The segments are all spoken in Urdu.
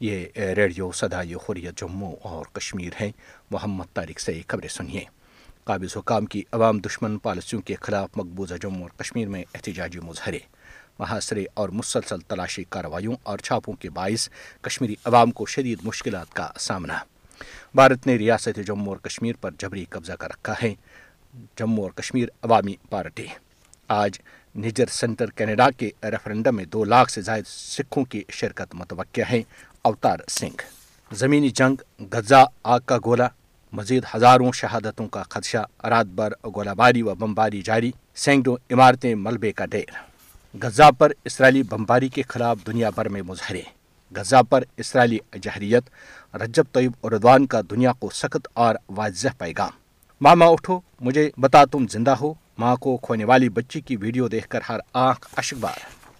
یہ ریڈیو صدائی خوریت جموں اور کشمیر ہیں۔ محمد طارق سے خبریں سنیے۔ قابض حکام کی عوام دشمن پالیسیوں کے خلاف مقبوضہ جموں اور کشمیر میں احتجاجی مظاہرے۔ محاصرے اور مسلسل تلاشی کارروائیوں اور چھاپوں کے باعث کشمیری عوام کو شدید مشکلات کا سامنا۔ بھارت نے ریاست جموں اور کشمیر پر جبری قبضہ کر رکھا ہے۔ جموں اور کشمیر عوامی پارٹی۔ آج نجر سینٹر کینیڈا کے ریفرنڈم میں دو لاکھ سے زائد سکھوں کی شرکت متوقع ہے۔ اوتار سنگھ۔ زمینی جنگ، غزہ، آگ کا گولہ، مزید ہزاروں شہادتوں کا خدشہ، رات بھر گولہ باری و بمباری جاری، سینکڑوں عمارتیں ملبے کا ڈیر غزہ پر اسرائیلی بمباری کے خلاف دنیا بھر میں مظاہرے۔ غزہ پر اسرائیلی جہریت، رجب طیب اردوان کا دنیا کو سخت اور واضح پیغام۔ ماما اٹھو، مجھے بتا تم زندہ ہو۔ ماں کو کھونے والی بچی کی ویڈیو دیکھ کر ہر آنکھ اشک بار۔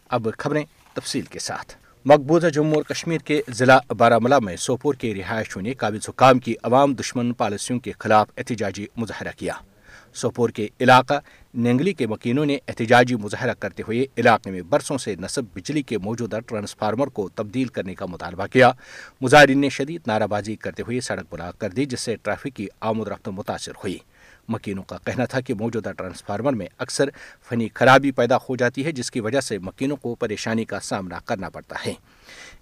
اب خبریں تفصیل کے ساتھ۔ مقبوضہ جموں اور کشمیر کے ضلع بارہ میں سوپور کے رہائشوں نے قابض حکام کی عوام دشمن پالیسیوں کے خلاف احتجاجی مظاہرہ کیا۔ سوپور کے علاقہ نینگلی کے مکینوں نے احتجاجی مظاہرہ کرتے ہوئے علاقے میں برسوں سے نصب بجلی کے موجودہ ٹرانسفارمر کو تبدیل کرنے کا مطالبہ کیا۔ مظاہرین نے شدید نعرہ بازی کرتے ہوئے سڑک بلاک کر دی، جس سے ٹریفک کی آمد رفت متاثر ہوئی۔ مکینوں کا کہنا تھا کہ موجودہ ٹرانسفارمر میں اکثر فنی خرابی پیدا ہو جاتی ہے، جس کی وجہ سے مکینوں کو پریشانی کا سامنا کرنا پڑتا ہے۔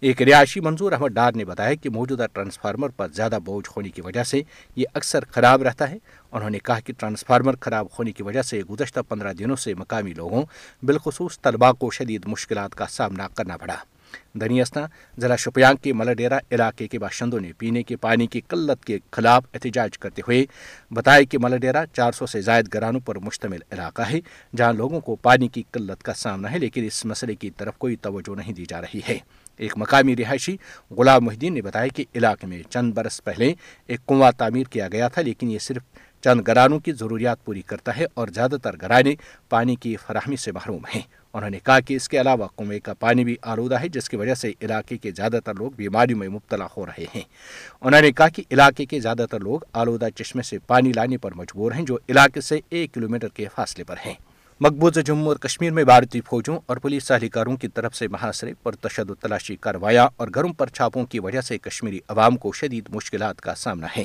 ایک رہائشی منظور احمد ڈار نے بتایا کہ موجودہ ٹرانسفارمر پر زیادہ بوجھ ہونے کی وجہ سے یہ اکثر خراب رہتا ہے۔ انہوں نے کہا کہ ٹرانسفارمر خراب ہونے کی وجہ سے گزشتہ پندرہ دنوں سے مقامی لوگوں، بالخصوص طلباء کو شدید مشکلات کا سامنا کرنا پڑا۔ دنیاسنا ضلع شوپیان کے ملڈیرا علاقے کے باشندوں نے پینے کے پانی کی قلت کے خلاف احتجاج کرتے ہوئے بتایا کہ ملڈیرا چار سو سے زائد گرانوں پر مشتمل علاقہ ہے، جہاں لوگوں کو پانی کی قلت کا سامنا ہے، لیکن اس مسئلے کی طرف کوئی توجہ نہیں دی جا رہی ہے۔ ایک مقامی رہائشی غلام محدین نے بتایا کہ علاقے میں چند برس پہلے ایک کنواں تعمیر کیا گیا تھا، لیکن یہ صرف چند گرانوں کی ضروریات پوری کرتا ہے اور زیادہ تر گرانے پانی کی فراہمی سے محروم ہیں۔ انہوں نے کہا کہ اس کے علاوہ کنویں کا پانی بھی آلودہ ہے، جس کی وجہ سے علاقے کے زیادہ تر لوگ بیماریوں میں مبتلا ہو رہے ہیں۔ انہوں نے کہا کہ علاقے کے زیادہ تر لوگ آلودہ چشمے سے پانی لانے پر مجبور ہیں، جو علاقے سے ایک کلومیٹر کے فاصلے پر ہیں۔ مقبوضہ جموں اور کشمیر میں بھارتی فوجوں اور پولیس اہلکاروں کی طرف سے محاصرے پر تشدد تلاشی کاروایا اور گھروں پر چھاپوں کی وجہ سے کشمیری عوام کو شدید مشکلات کا سامنا ہے۔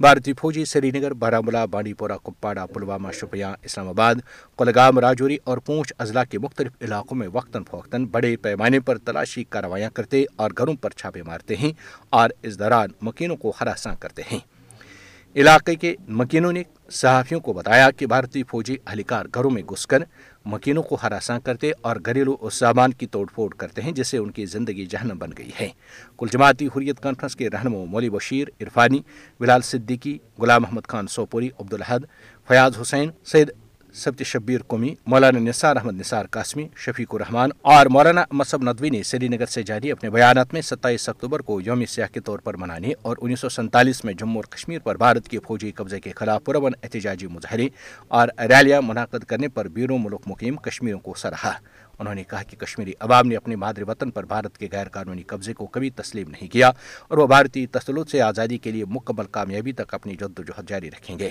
بھارتی فوجی سری نگر بارہ بانڈی پورہ کپواڑہ، پلوامہ شوپیاں اسلام آباد کلگام راجوری اور پونچھ اضلاع کے مختلف علاقوں میں وقتاً فوقتاً بڑے پیمانے پر تلاشی کارروائیاں کرتے اور گھروں پر چھاپے مارتے ہیں اور اس دوران مکینوں کو ہراساں کرتے ہیں۔ علاقے کے مکینوں نے صحافیوں کو بتایا کہ بھارتی فوجی اہلکار گھروں میں گھس کر مکینوں کو ہراساں کرتے اور گھریلو سامان کی توڑ پھوڑ کرتے ہیں، جس سے ان کی زندگی جہنم بن گئی ہے۔ کل جماعتی حریت کانفرنس کے رہنما مولی بشیر عرفانی، بلال صدیقی، غلام محمد خان سوپوری، عبدالحد فیاض حسین، سید سبت شبیر قومی، مولانا نثار احمد نثار قاسمی، شفیق الرحمان اور مولانا مصب ندوی نے سری نگر سے جاری اپنے بیانات میں ستائیس اکتوبر کو یوم سیاح کے طور پر منانے اور انیس سو سینتالیس میں جموں اور کشمیر پر بھارت کے فوجی قبضے کے خلاف پرون احتجاجی مظاہرے اور ریلیاں منعقد کرنے پر بیرون ملک مقیم کشمیروں کو سراہا۔ انہوں نے کہا کہ کشمیری عوام نے اپنے مادر وطن پر بھارت کے غیر قانونی قبضے کو کبھی تسلیم نہیں کیا اور وہ بھارتی تسلط سے آزادی کے لیے مکمل کامیابی تک اپنی جدوجہد جاری رکھیں گے۔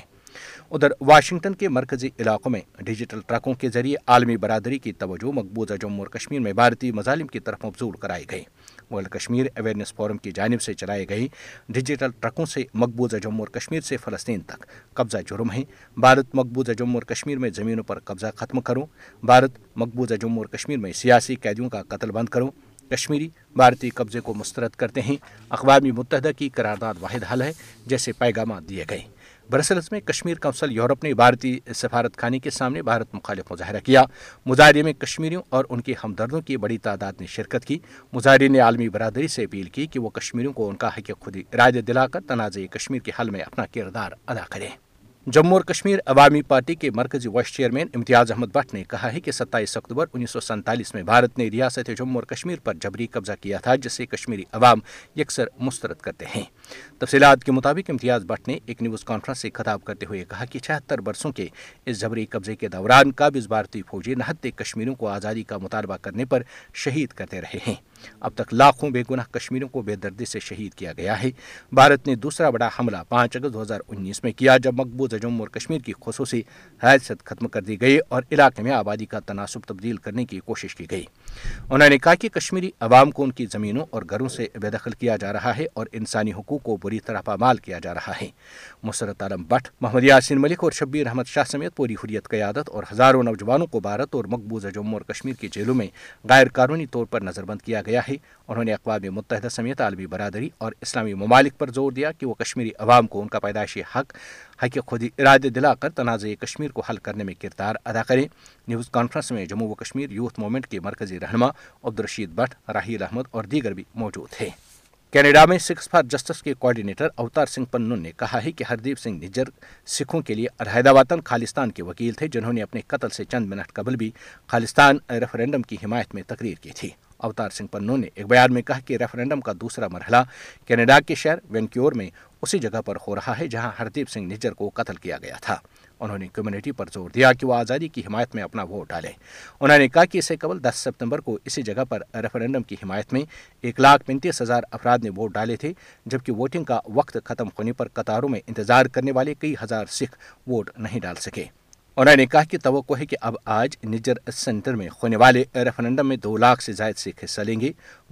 ادھر واشنگٹن کے مرکزی علاقوں میں ڈیجیٹل ٹرکوں کے ذریعے عالمی برادری کی توجہ مقبوضہ جموں اور کشمیر میں بھارتی مظالم کی طرف مبزول کرائی گئی۔ ورلڈ کشمیر اویئرنیس فورم کی جانب سے چلائے گئی ڈیجیٹل ٹرکوں سے مقبوضہ جموں اور کشمیر سے فلسطین تک۔ قبضہ جرم ہے بھارت مقبوضہ جموں اور کشمیر میں زمینوں پر قبضہ ختم کرو بھارت مقبوضہ جموں اور کشمیر میں سیاسی قیدیوں کا قتل بند کرو کشمیری بھارتی قبضے کو مسترد کرتے ہیں۔ اقوام متحدہ کی قرارداد واحد حل ہے، جیسے پیغامات دیے گئے۔ برسلز میں کشمیر کونسل یورپ نے بھارتی سفارت خانے کے سامنے بھارت مخالف مظاہرہ کیا۔ مظاہرے میں کشمیریوں اور ان کے ہمدردوں کی بڑی تعداد نے شرکت کی۔ مظاہرے نے عالمی برادری سے اپیل کی کہ وہ کشمیریوں کو ان کا حق خود راج دلا کر تنازع کشمیر کے حل میں اپنا کردار ادا کریں۔ جموں اور کشمیر عوامی پارٹی کے مرکزی وائس چیئرمین امتیاز احمد بٹ نے کہا ہے کہ ستائیس اکتوبر انیس سو سینتالیس میں بھارت نے ریاست جموں اور کشمیر پر جبری قبضہ کیا تھا جسے کشمیری عوام یکسر مسترد کرتے ہیں۔ تفصیلات کے مطابق امتیاز بٹ نے ایک نیوز کانفرنس سے خطاب کرتے ہوئے کہا کہ چھہتر برسوں کے اس جبری قبضے کے دوران قابض بھارتی فوجی نہتے کشمیروں کو آزادی کا مطالبہ کرنے پر شہید کرتے رہے ہیں۔ اب تک لاکھوں بے گناہ کشمیروں کو بے دردی سے شہید کیا گیا ہے۔ بھارت نے دوسرا بڑا حملہ پانچ اگست دو ہزار انیس میں کیا، جب مقبوض وزیر جموں اور کشمیر کی خصوصی حیثیت ختم کر دی گئی اور علاقے میں آبادی کا تناسب تبدیل کرنے کی کوشش کی گئی۔ انہوں نے کہا کہ کشمیری عوام کو ان کی زمینوں اور گھروں سے بے دخل کیا جا رہا ہے اور انسانی حقوق کو بری طرح پامال کیا جا رہا ہے۔ مسرت عالم بٹ، محمد یاسین ملک اور شبیر احمد شاہ سمیت پوری حریت قیادت اور ہزاروں نوجوانوں کو بھارت اور مقبوضہ جموں اور کشمیر کی جیلوں میں غیر قانونی طور پر نظر بند کیا گیا ہے۔ انہوں نے اقوام متحدہ سمیت عالمی برادری اور اسلامی ممالک پر زور دیا کہ وہ کشمیری عوام کو ان کا پیدائشی حق حق خود رائے دلا کر تنازع کشمیر کو حل کرنے میں کردار ادا کریں۔ نیوز کانفرنس میں جموں و کشمیر یوتھ موومنٹ کے مرکزی رہنما عبدالرشید بٹ، راہیل احمد اور دیگر بھی موجود تھے کینیڈا میں سکس فار جسٹس کے کوارڈینیٹر اوتار سنگھ پنن نے کہا ہے کہ ہردیپ سنگھ نجر سکھوں کے لیے علیحدہ وطن خالستان کے وکیل تھے، جنہوں نے اپنے قتل سے چند منٹ قبل بھی خالستان ریفرینڈم کی حمایت میں تقریر کی تھی۔ اوتار سنگھ پنو نے ایک بیان میں کہا کہ ریفرینڈم کا دوسرا مرحلہ کینیڈا کے شہر وینکیور میں اسی جگہ پر ہو رہا ہے جہاں ہردیپ سنگھ نجر کو قتل کیا گیا تھا۔ انہوں نے کمیونٹی پر زور دیا کہ وہ آزادی کی حمایت میں اپنا ووٹ ڈالیں۔ انہوں نے کہا کہ اسے قبل دس ستمبر کو اسی جگہ پر ریفرینڈم کی حمایت میں ایک لاکھ پینتیس ہزار افراد نے ووٹ ڈالے تھے، جبکہ ووٹنگ کا وقت ختم ہونے پر قطاروں میں انتظار کرنے والے کئی ہزار سکھ ووٹ نہیں ڈال سکے۔ انہوں نے کہا کہ توقع ہے کہ اب آج نجر سینٹر میں ہونے والے ریفرینڈم میں دو لاکھ سے زائد سکھ حصہ لیں گے۔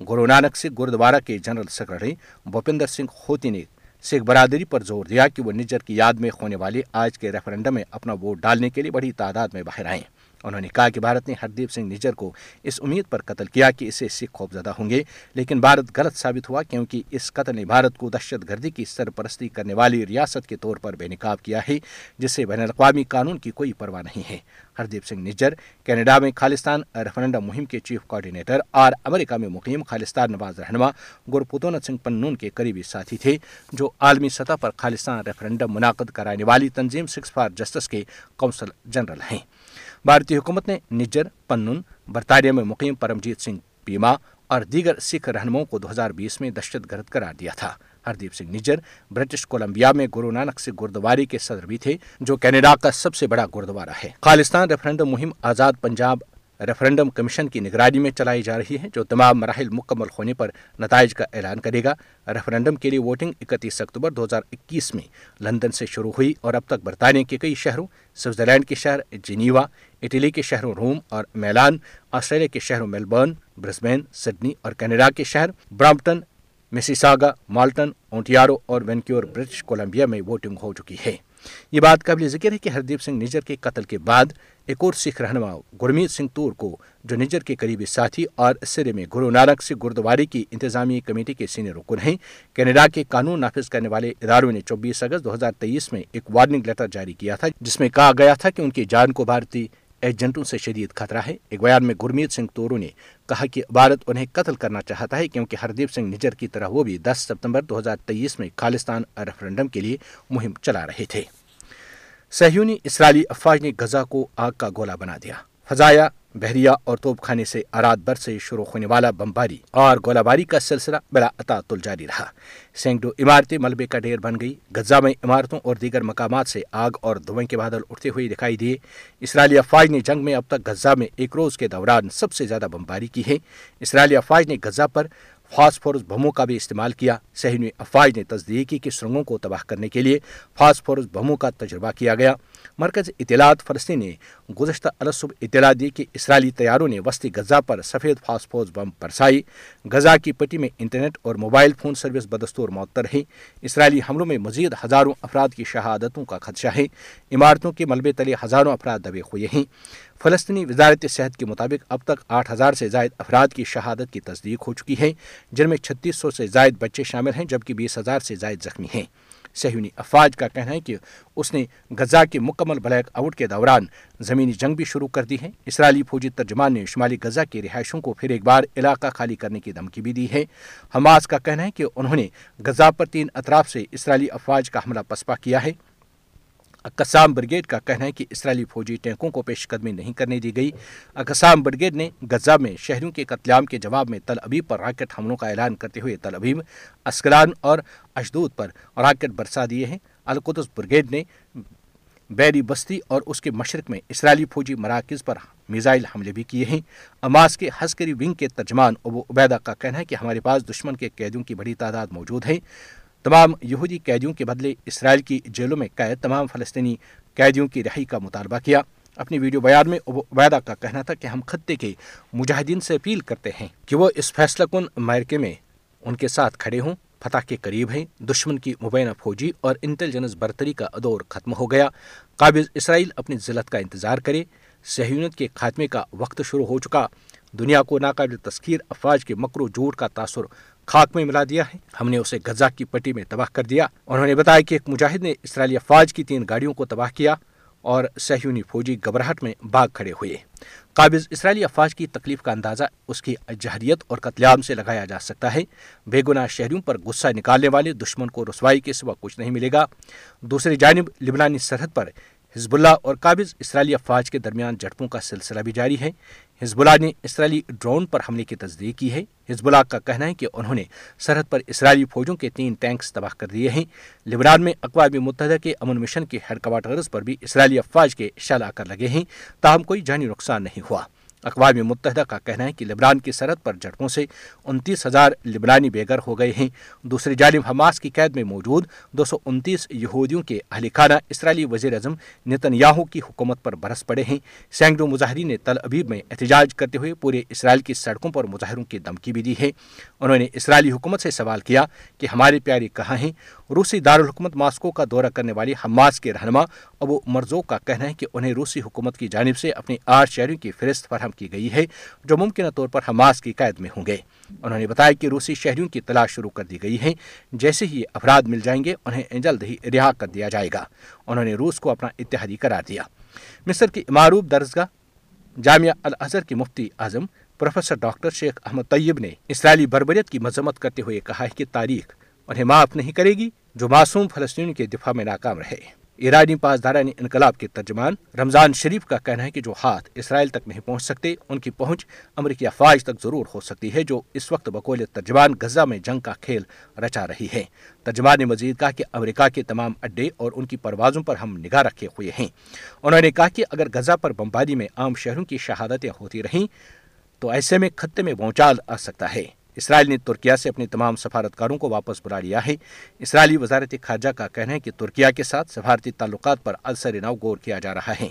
گرو نانک سکھ گرودوارہ کے جنرل سیکرٹری بھوپندر سنگھ ہوتی نے سکھ برادری پر زور دیا کہ وہ نجر کی یاد میں ہونے والے آج کے ریفرنڈم میں اپنا ووٹ ڈالنے کے لیے بڑی تعداد میں باہر آئیں۔ انہوں نے کہا کہ بھارت نے ہردیپ سنگھ نجر کو اس امید پر قتل کیا کہ اسے سکھ خوف زدہ ہوں گے، لیکن بھارت غلط ثابت ہوا کیونکہ اس قتل نے بھارت کو دہشت گردی کی سرپرستی کرنے والی ریاست کے طور پر بے نقاب کیا ہے، جس سے بین الاقوامی قانون کی کوئی پرواہ نہیں ہے۔ ہردیپ سنگھ نجر کینیڈا میں خالستان ریفرنڈم مہم کے چیف کوارڈینیٹر اور امریکہ میں مقیم خالستان نواز رہنما گرپتونت سنگھ پنون کے قریبی ساتھی تھے، جو عالمی سطح پر خالستان ریفرنڈم منعقد کرانے والی تنظیم سکس فار جسٹس کے کونسل جنرل ہیں۔ بھارتی حکومت نے نجر، پنن، برطانیہ میں مقیم پرمجیت سنگھ پیما اور دیگر سکھ رہنماؤں کو دو ہزار بیس میں دہشت گرد قرار دیا تھا۔ ہردیپ سنگھ نجر، برٹش کولمبیا میں گرو نانک سے گردوارے کے صدر بھی تھے، جو کینیڈا کا سب سے بڑا گردوارہ ہے۔ خالستان ریفرنڈم مہم آزاد پنجاب ریفرنڈم کمیشن کی نگرانی میں چلائی جا رہی ہے، جو تمام مراحل مکمل ہونے پر نتائج کا اعلان کرے گا۔ ریفرنڈم کے لیے ووٹنگ اکتیس اکتوبر دو ہزار اکیس میں لندن سے شروع ہوئی اور اب تک برطانیہ کے کئی شہروں، سوئٹزرلینڈ کے شہر جنیوا، اٹلی کے شہروں روم اور میلان، آسٹریلیا کے شہروں میلبرن برسبین، سڈنی اور کینیڈا کے شہر برامپٹن، میسیساگا، مالٹن، اونٹیارو اور وینکیور، برٹش کولمبیا میں ووٹنگ ہو چکی ہے۔ یہ بات قابل ذکر ہے کہ ہردیپ سنگھ نجر کے قتل کے بعد ایک اور سکھ رہنما گرمیت سنگھ تور کو، جو نجر کے قریبی ساتھی اور سرے میں گرو نانک سکھ گردواری کی انتظامی کمیٹی کے سینئر رکن ہیں۔ کینیڈا کے قانون نافذ کرنے والے اداروں نے چوبیس اگست دو ہزار تیئیس میں ایک وارننگ لیٹر جاری کیا تھا، جس میں کہا گیا تھا کہ ان کی جان کو بھارتی ایجنٹوں سے شدید خطرہ ہے۔ ایک بیان میں گرمیت سنگھ تورو نے کہا کہ بھارت انہیں قتل کرنا چاہتا ہے، کیونکہ ہردیپ سنگھ نجر کی طرح وہ بھی دس ستمبر دو ہزار تیئیس میں خالستان ریفرنڈم کے لیے مہم چلا رہے تھے۔ سہیونی اسرائیلی افواج نے غزہ کو آگ کا گولہ بنا دیا۔ فضایا بحریہ اور توپ خانے سے ارات بر سے شروع ہونے والا بمباری اور گولہ باری کا سلسلہ بلا اطاطل جاری رہا۔ سینگڈو عمارتیں ملبے کا ڈھیر بن گئی۔ غزہ میں عمارتوں اور دیگر مقامات سے آگ اور دھوئیں کے بادل اٹھتے ہوئے دکھائی دیے۔ اسرائیلی افواج نے جنگ میں اب تک غزہ میں ایک روز کے دوران سب سے زیادہ بمباری کی ہے۔ اسرائیلی افواج نے غزہ پر فاسفورس بموں کا بھی استعمال کیا۔ سہنوی افواج نے تصدیق کی کہ سرنگوں کو تباہ کرنے کے لیے فاسفورس بموں کا تجربہ کیا گیا۔ مرکز اطلاعات فلسطین نے گزشتہ عرص صبح اطلاع دی کہ اسرائیلی طیاروں نے وسطی غزہ پر سفید فاسفوز بم برسائی۔ غزہ کی پٹی میں انٹرنیٹ اور موبائل فون سروس بدستور معطر ہے اسرائیلی حملوں میں مزید ہزاروں افراد کی شہادتوں کا خدشہ ہے۔ عمارتوں کے ملبے تلے ہزاروں افراد دبے ہوئے ہیں۔ فلسطینی وزارت صحت کے مطابق اب تک آٹھ ہزار سے زائد افراد کی شہادت کی تصدیق ہو چکی ہے، جن میں چھتیس سو سے زائد بچے شامل ہیں، جبکہ بیس ہزار سے زائد زخمی ہیں۔ سہیونی افواج کا کہنا ہے کہ اس نے غزہ کے مکمل بلیک آؤٹ کے دوران زمینی جنگ بھی شروع کر دی ہے۔ اسرائیلی فوجی ترجمان نے شمالی غزہ کی رہائشوں کو پھر ایک بار علاقہ خالی کرنے کی دھمکی بھی دی ہے۔ حماس کا کہنا ہے کہ انہوں نے غزہ پر تین اطراف سے اسرائیلی افواج کا حملہ پسپا کیا ہے۔ قسام برگیڈ کا کہنا ہے کہ اسرائیلی فوجی ٹینکوں کو پیش قدمی نہیں کرنے دی گئی۔ قسام برگیڈ نے غزہ میں شہریوں کے قتل عام کے جواب میں تل ابیب پر راکٹ حملوں کا اعلان کرتے ہوئے تل ابیب، اسکلان اور اشدود پر راکٹ برسا دیے ہیں۔ القدس برگیڈ نے بیری بستی اور اس کے مشرق میں اسرائیلی فوجی مراکز پر میزائل حملے بھی کیے ہیں۔ اماس کے حسکری ونگ کے ترجمان ابو عبیدہ کا کہنا ہے کہ ہمارے پاس دشمن کے قیدیوں کی بڑی تعداد موجود ہے تمام یہودی قیدیوں کے بدلے اسرائیل کی جیلوں میں قید تمام فلسطینی قیدیوں کی رہائی کا مطالبہ کیا۔ اپنی ویڈیو بیان میں عبیدہ کا کہنا تھا کہ ہم خطے کے مجاہدین سے اپیل کرتے ہیں کہ وہ اس فیصلہ کن مائرکے میں ان کے ساتھ کھڑے ہوں، فتح کے قریب ہیں، دشمن کی مبینہ فوجی اور انٹیلیجنس برتری کا دور ختم ہو گیا۔ قابض اسرائیل اپنی ذلت کا انتظار کرے۔ سہیونت کے خاتمے کا وقت شروع ہو چکا۔ دنیا کو ناقابل تسخیر افواج کے مکرو جھوٹ کا تاثر خاک میں ملا دیا ہے۔ ہم نے اسے غزہ کی پٹی میں تباہ کر دیا۔ انہوں نے بتایا کہ ایک مجاہد نے اسرائیلی افواج کی تین گاڑیوں کو تباہ کیا اور سہیونی فوجی گھبراہٹ میں باغ کھڑے ہوئے۔ قابض اسرائیلی افواج کی تکلیف کا اندازہ اس کی جہریت اور قتل عام سے لگایا جا سکتا ہے۔ بے گناہ شہریوں پر غصہ نکالنے والے دشمن کو رسوائی کے سوا کچھ نہیں ملے گا۔ دوسری جانب، لبنانی سرحد پر حزب اللہ اور قابض اسرائیلی افواج کے درمیان جھڑپوں کا سلسلہ بھی جاری ہے۔ حزب اللہ نے اسرائیلی ڈرون پر حملے کی تصدیق کی ہے۔ حزب اللہ کا کہنا ہے کہ انہوں نے سرحد پر اسرائیلی فوجوں کے تین ٹینکس تباہ کر دیے ہیں۔ لبنان میں اقوام متحدہ کے امن مشن کے ہیڈ کوارٹرز پر بھی اسرائیلی افواج کے شعلہ کر لگے ہیں۔ تاہم کوئی جانی نقصان نہیں ہوا۔ اقوام متحدہ کا کہنا ہے کہ لبنان کی سرحد پر جھڑپوں سے انتیس ہزار لبنانی بے گھر ہو گئے ہیں۔ دوسری جانب حماس کی قید میں موجود دو سو انتیس یہودیوں کے اہل خانہ اسرائیلی وزیر اعظم نتن یاہو کی حکومت پر برس پڑے ہیں۔ سینکڑوں مظاہرین نے تل ابیب میں احتجاج کرتے ہوئے پورے اسرائیل کی سڑکوں پر مظاہروں کی دھمکی بھی دی ہے۔ انہوں نے اسرائیلی حکومت سے سوال کیا کہ ہمارے پیارے کہاں ہیں؟ روسی دارالحکومت ماسکو کا دورہ کرنے والی حماس کے رہنما ابو مرزو کا کہنا ہے کہ انہیں روسی حکومت کی جانب سے اپنی آٹھ شہریوں کی فہرست فراہم فراہم کی گئی ہے جو ممکنہ طور پر حماس کی قید میں ہوں گے۔ انہوں نے بتایا کہ روسی شہریوں کی تلاش شروع کر دی گئی ہے جیسے ہی افراد مل جائیں گے، انہیں جلد ہی رہا کر دیا جائے گا۔ انہوں نے روس کو اپنا اتحادی قرار دیا۔ مصر کی معروف درسگاہ جامعہ الازہر کی مفتی اعظم پروفیسر ڈاکٹر شیخ احمد طیب نے اسرائیلی بربریت کی مذمت کرتے ہوئے کہا ہے کہ تاریخ انہیں معاف نہیں کرے گی، جو معصوم فلسطینیوں کے دفاع میں ناکام رہے۔ ایرانی پاسداران انقلاب کے ترجمان رمضان شریف کا کہنا ہے کہ جو ہاتھ اسرائیل تک نہیں پہنچ سکتے، ان کی پہنچ امریکی افواج تک ضرور ہو سکتی ہے جو اس وقت بقول ترجمان غزہ میں جنگ کا کھیل رچا رہی ہے۔ ترجمان نے مزید کہا کہ امریکہ کے تمام اڈے اور ان کی پروازوں پر ہم نگاہ رکھے ہوئے ہیں۔ انہوں نے کہا کہ اگر غزہ پر بمباری میں عام شہروں کی شہادتیں ہوتی رہیں، تو ایسے میں خطے میں بونچال آ سکتا ہے۔ اسرائیل نے ترکیہ سے اپنے تمام سفارتکاروں کو واپس بلا لیا ہے۔ اسرائیلی وزارت خارجہ کا کہنا ہے کہ ترکیہ کے ساتھ سفارتی تعلقات پر السر نو غور کیا جا رہا ہے۔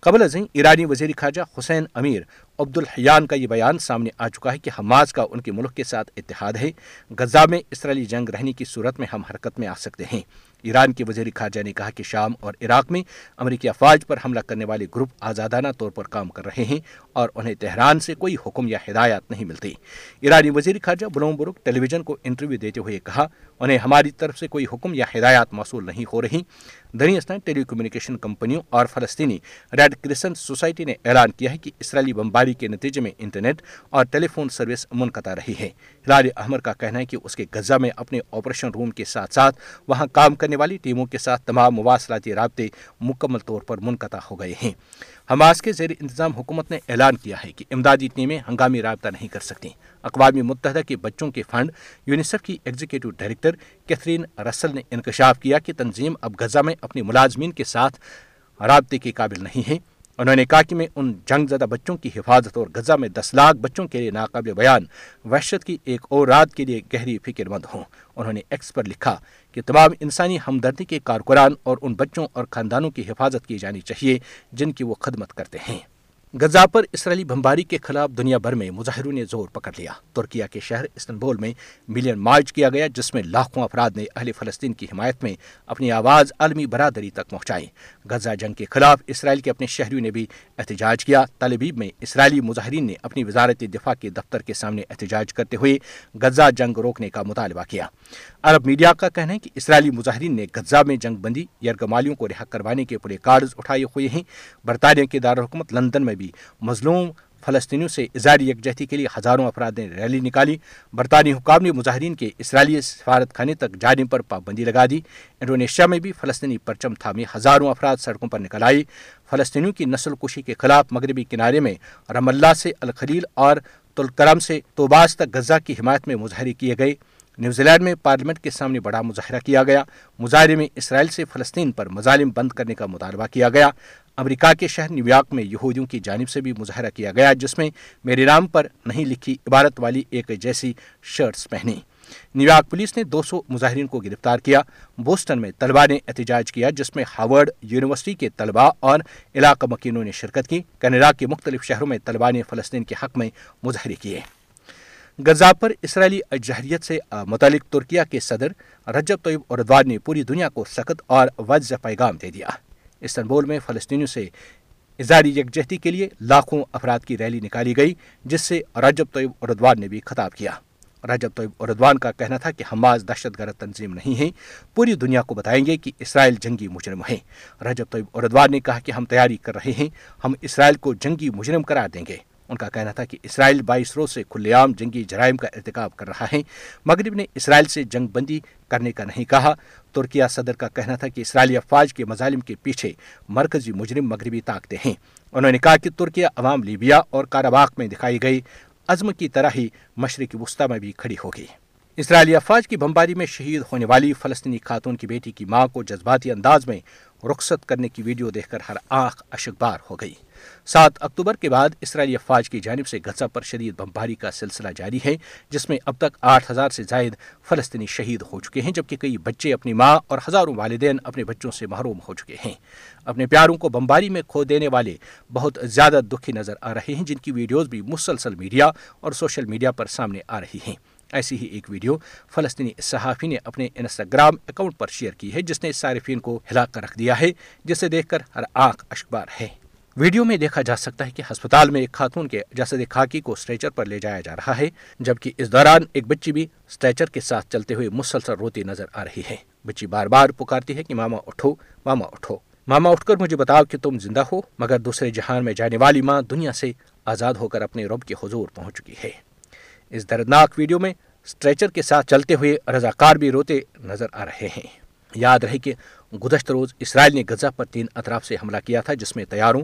قبل ازیں ایرانی وزیر خارجہ حسین امیر عبد الحیان کا یہ بیان سامنے آ چکا ہے کہ حماس کا ان کے ملک کے ساتھ اتحاد ہے۔ غزہ میں اسرائیلی جنگ رہنے کی صورت میں ہم حرکت میں آ سکتے ہیں۔ ایران کے وزیر خارجہ نے کہا کہ شام اور عراق میں امریکی افواج پر حملہ کرنے والے گروپ آزادانہ طور پر کام کر رہے ہیں اور انہیں تہران سے کوئی حکم یا ہدایات نہیں ملتی۔ ایرانی وزیر خارجہ بلوم برگ ٹیلی ویژن کو انٹرویو دیتے ہوئے کہا، انہیں ہماری طرف سے کوئی حکم یا ہدایات موصول نہیں ہو رہی۔ دنیا ٹیلی کمیونیکیشن کمپنیوں اور فلسطینی ریڈ کرسن سوسائٹی نے اعلان کیا ہے کہ اسرائیلی بمباری کے نتیجے میں انٹرنیٹ اور ٹیلی فون سروس منقطع رہی ہے۔ ہلال احمد کا کہنا ہے کہ اس کے غزہ میں اپنے آپریشن روم کے ساتھ ساتھ وہاں کام کرنے والی ٹیموں کے ساتھ تمام مواصلاتی رابطے مکمل طور پر منقطع ہو گئے ہیں۔ حماس کے زیر انتظام حکومت نے اعلان کیا ہے کہ امدادی ٹیمیں ہنگامی رابطہ نہیں کر سکتی۔ اقوام متحدہ کے بچوں کے فنڈ، یونیسیف کی ایگزیکٹو ڈائریکٹر کیتھرین رسل نے انکشاف کیا کہ تنظیم اب غزہ میں اپنی ملازمین کے ساتھ رابطے کے قابل نہیں ہے انہوں نے کہا کہ میں ان جنگ زدہ بچوں کی حفاظت اور غزہ میں دس لاکھ بچوں کے لیے ناقابل بیان، وحشت کی ایک اور رات کے لیے گہری فکر مند ہوں۔ انہوں نے ایکس پر لکھا کہ تمام انسانی ہمدردی کے کارکنان اور ان بچوں اور خاندانوں کی حفاظت کی جانی چاہیے جن کی وہ خدمت کرتے ہیں۔ غزہ پر اسرائیلی بمباری کے خلاف دنیا بھر میں مظاہروں نے زور پکڑ لیا۔ ترکیہ کے شہر استنبول میں ملین مارچ کیا گیا، جس میں لاکھوں افراد نے اہل فلسطین کی حمایت میں اپنی آواز عالمی برادری تک پہنچائی۔ غزہ جنگ کے خلاف اسرائیل کے اپنے شہریوں نے بھی احتجاج کیا۔ طالبیب میں اسرائیلی مظاہرین نے اپنی وزارت دفاع کے دفتر کے سامنے احتجاج کرتے ہوئے غزہ جنگ روکنے کا مطالبہ کیا۔ عرب میڈیا کا کہنا ہے کہ اسرائیلی مظاہرین نے غزہ میں جنگ بندی، یرغمالیوں کو رہا کروانے کے پورے کارڈز اٹھائے ہوئے ہیں۔ برطانیہ کے دارالحکومت لندن میں بھی بھی مظلوم فلسطینیوں سے اظہاری یکجہتی کے لیے ہزاروں افراد نے ریلی نکالی۔ برطانوی حکام نے مظاہرین کے اسرائیلی سفارت خانے تک جانے پر پابندی لگا دی۔ انڈونیشیا میں بھی فلسطینی پرچم تھامے ہزاروں افراد سڑکوں پر نکل آئی فلسطینیوں کی نسل کشی کے خلاف مغربی کنارے میں رم اللہ سے الخلیل اور تلکرم سے توباس تک غزہ کی حمایت میں مظاہرے کیے گئے۔ نیوزی لینڈ میں پارلیمنٹ کے سامنے بڑا مظاہرہ کیا گیا۔ مظاہرے میں اسرائیل سے فلسطین پر مظالم بند کرنے کا مطالبہ کیا گیا۔ امریکہ کے شہر نیو یارک میں یہودیوں کی جانب سے بھی مظاہرہ کیا گیا، جس میں میرے نام پر نہیں لکھی عبارت والی ایک جیسی شرٹس پہنی۔ نیو یارک پولیس نے دو سو مظاہرین کو گرفتار کیا۔ بوسٹن میں طلبہ نے احتجاج کیا، جس میں ہارورڈ یونیورسٹی کے طلباء اور علاقہ مکینوں نے شرکت کی۔ کینیڈا کے مختلف شہروں میں طلبہ نے فلسطین کے حق میں مظاہرے کیے۔ غزہ پر اسرائیلی اجہریت سے متعلق ترکیہ کے صدر رجب طیب اردوان نے پوری دنیا کو سخت اور وضع پیغام دے دیا۔ استنبول میں فلسطینیوں سے اظہاری یکجہتی کے لیے لاکھوں افراد کی ریلی نکالی گئی، جس سے رجب طیب اردوان نے بھی خطاب کیا۔ رجب طیب اردوان کا کہنا تھا کہ حماس دہشت گرد تنظیم نہیں ہے پوری دنیا کو بتائیں گے کہ اسرائیل جنگی مجرم ہے رجب طیب اردوان نے کہا کہ ہم تیاری کر رہے ہیں، ہم اسرائیل کو جنگی مجرم قرار دیں گے۔ ان کا کہنا تھا کہ اسرائیل بائیس روز سے کھلے عام جنگی جرائم کا ارتکاب کر رہا ہے۔ مغرب نے اسرائیل سے جنگ بندی کرنے کا نہیں کہا۔ ترکیہ صدر کا کہنا تھا کہ اسرائیلی افواج کے مظالم کے پیچھے مرکزی مجرم مغربی طاقتیں ہیں۔ انہوں نے کہا کہ ترکیہ عوام لیبیا اور کاراباق میں دکھائی گئی عزم کی طرح ہی مشرقی وسطی میں بھی کھڑی ہوگی۔ اسرائیلی افواج کی بمباری میں شہید ہونے والی فلسطینی خاتون کی بیٹی کی ماں کو جذباتی انداز میں رخصت کرنے کی ویڈیو دیکھ کر ہر آنکھ اشکبار ہو گئی۔ سات اکتوبر کے بعد اسرائیلی افواج کی جانب سے غزہ پر شدید بمباری کا سلسلہ جاری ہے، جس میں اب تک آٹھ ہزار سے زائد فلسطینی شہید ہو چکے ہیں، جبکہ کئی بچے اپنی ماں اور ہزاروں والدین اپنے بچوں سے محروم ہو چکے ہیں۔ اپنے پیاروں کو بمباری میں کھو دینے والے بہت زیادہ دکھی نظر آ رہے ہیں، جن کی ویڈیوز بھی مسلسل میڈیا اور سوشل میڈیا پر سامنے آ رہی ہیں۔ ایسی ہی ایک ویڈیو فلسطینی صحافی نے اپنے انسٹاگرام اکاؤنٹ پر شیئر کی ہے، جس نے صارفین کو ہلا کر رکھ دیا ہے، جسے دیکھ کر ہر آنکھ اشکبار ہے۔ ویڈیو میں دیکھا جا سکتا ہے کہ ہسپتال میں ایک خاتون کے جسد خاکی کو اسٹریچر پر لے جایا جا رہا ہے، جبکہ اس دوران ایک بچی بھی اسٹریچر کے ساتھ چلتے ہوئے مسلسل روتی نظر آ رہی ہے۔ بچی بار بار پکارتی ہے کہ ماما اٹھو ماما اٹھو۔ ماما اٹھ کر مجھے بتاؤ کہ تم زندہ ہو، مگر دوسرے جہان میں جانے والی ماں دنیا سے آزاد ہو کر اپنے رب کے حضور پہنچ چکی ہے۔ اس دردناک ویڈیو میں اسٹریچر کے ساتھ چلتے ہوئے رضاکار بھی روتے نظر آ رہے ہیں۔ یاد رہے کہ گزشتہ روز اسرائیل نے غزہ پر تین اطراف سے حملہ کیا تھا، جس میں طیاروں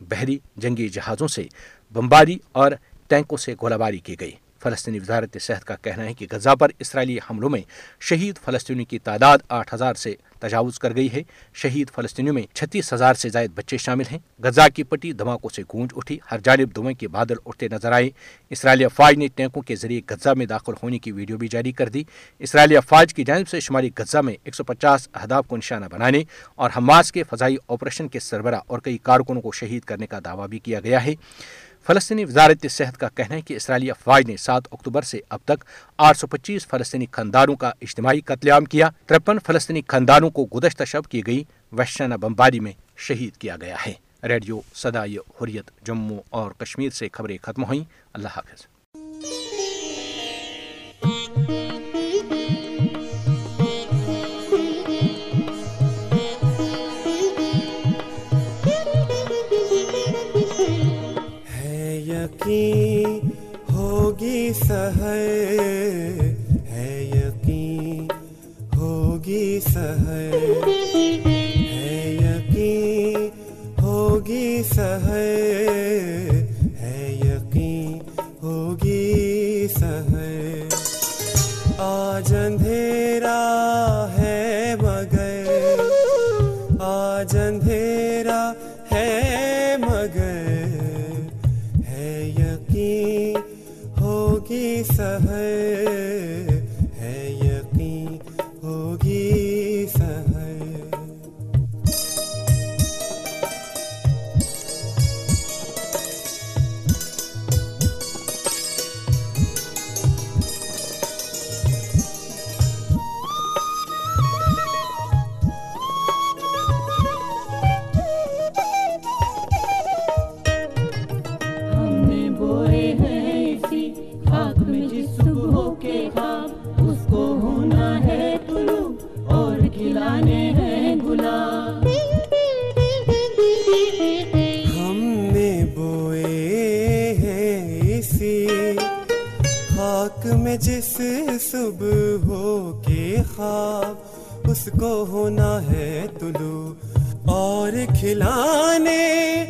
بحری جنگی جہازوں سے بمباری اور ٹینکوں سے گولہ باری کی گئی۔ فلسطینی وزارت صحت کا کہنا ہے کہ غزہ پر اسرائیلی حملوں میں شہید فلسطینی کی تعداد آٹھ ہزار سے تجاوز کر گئی ہے۔ شہید فلسطینیوں میں چھتیس ہزار سے زائد بچے شامل ہیں۔ غزہ کی پٹی دھماکوں سے گونج اٹھی۔ ہر جانب دھوئیں کے بادل اٹھتے نظر آئے۔ اسرائیلی افواج نے ٹینکوں کے ذریعے غزہ میں داخل ہونے کی ویڈیو بھی جاری کر دی۔ اسرائیلی افواج کی جانب سے شمالی غزہ میں ایک سو پچاس اہداف کو نشانہ بنانے اور حماس کے فضائی آپریشن کے سربراہ اور کئی کارکنوں کو شہید کرنے کا دعویٰ بھی کیا گیا ہے۔ فلسطینی وزارت صحت کا کہنا ہے کہ اسرائیلی افواج نے سات اکتوبر سے اب تک آٹھ سو پچیس فلسطینی خاندانوں کا اجتماعی قتل عام کیا۔ ترپن فلسطینی خاندانوں کو گزشتہ شب کی گئی وحشانہ بمباری میں شہید کیا گیا ہے۔ ریڈیو سدائی حریت جموں اور کشمیر سے خبریں ختم ہوئیں۔ اللہ حافظ۔ کی ہوگی سہر۔ سہر جس صبح ہو کے خواب اس کو ہونا ہے طلوع اور کھلانے۔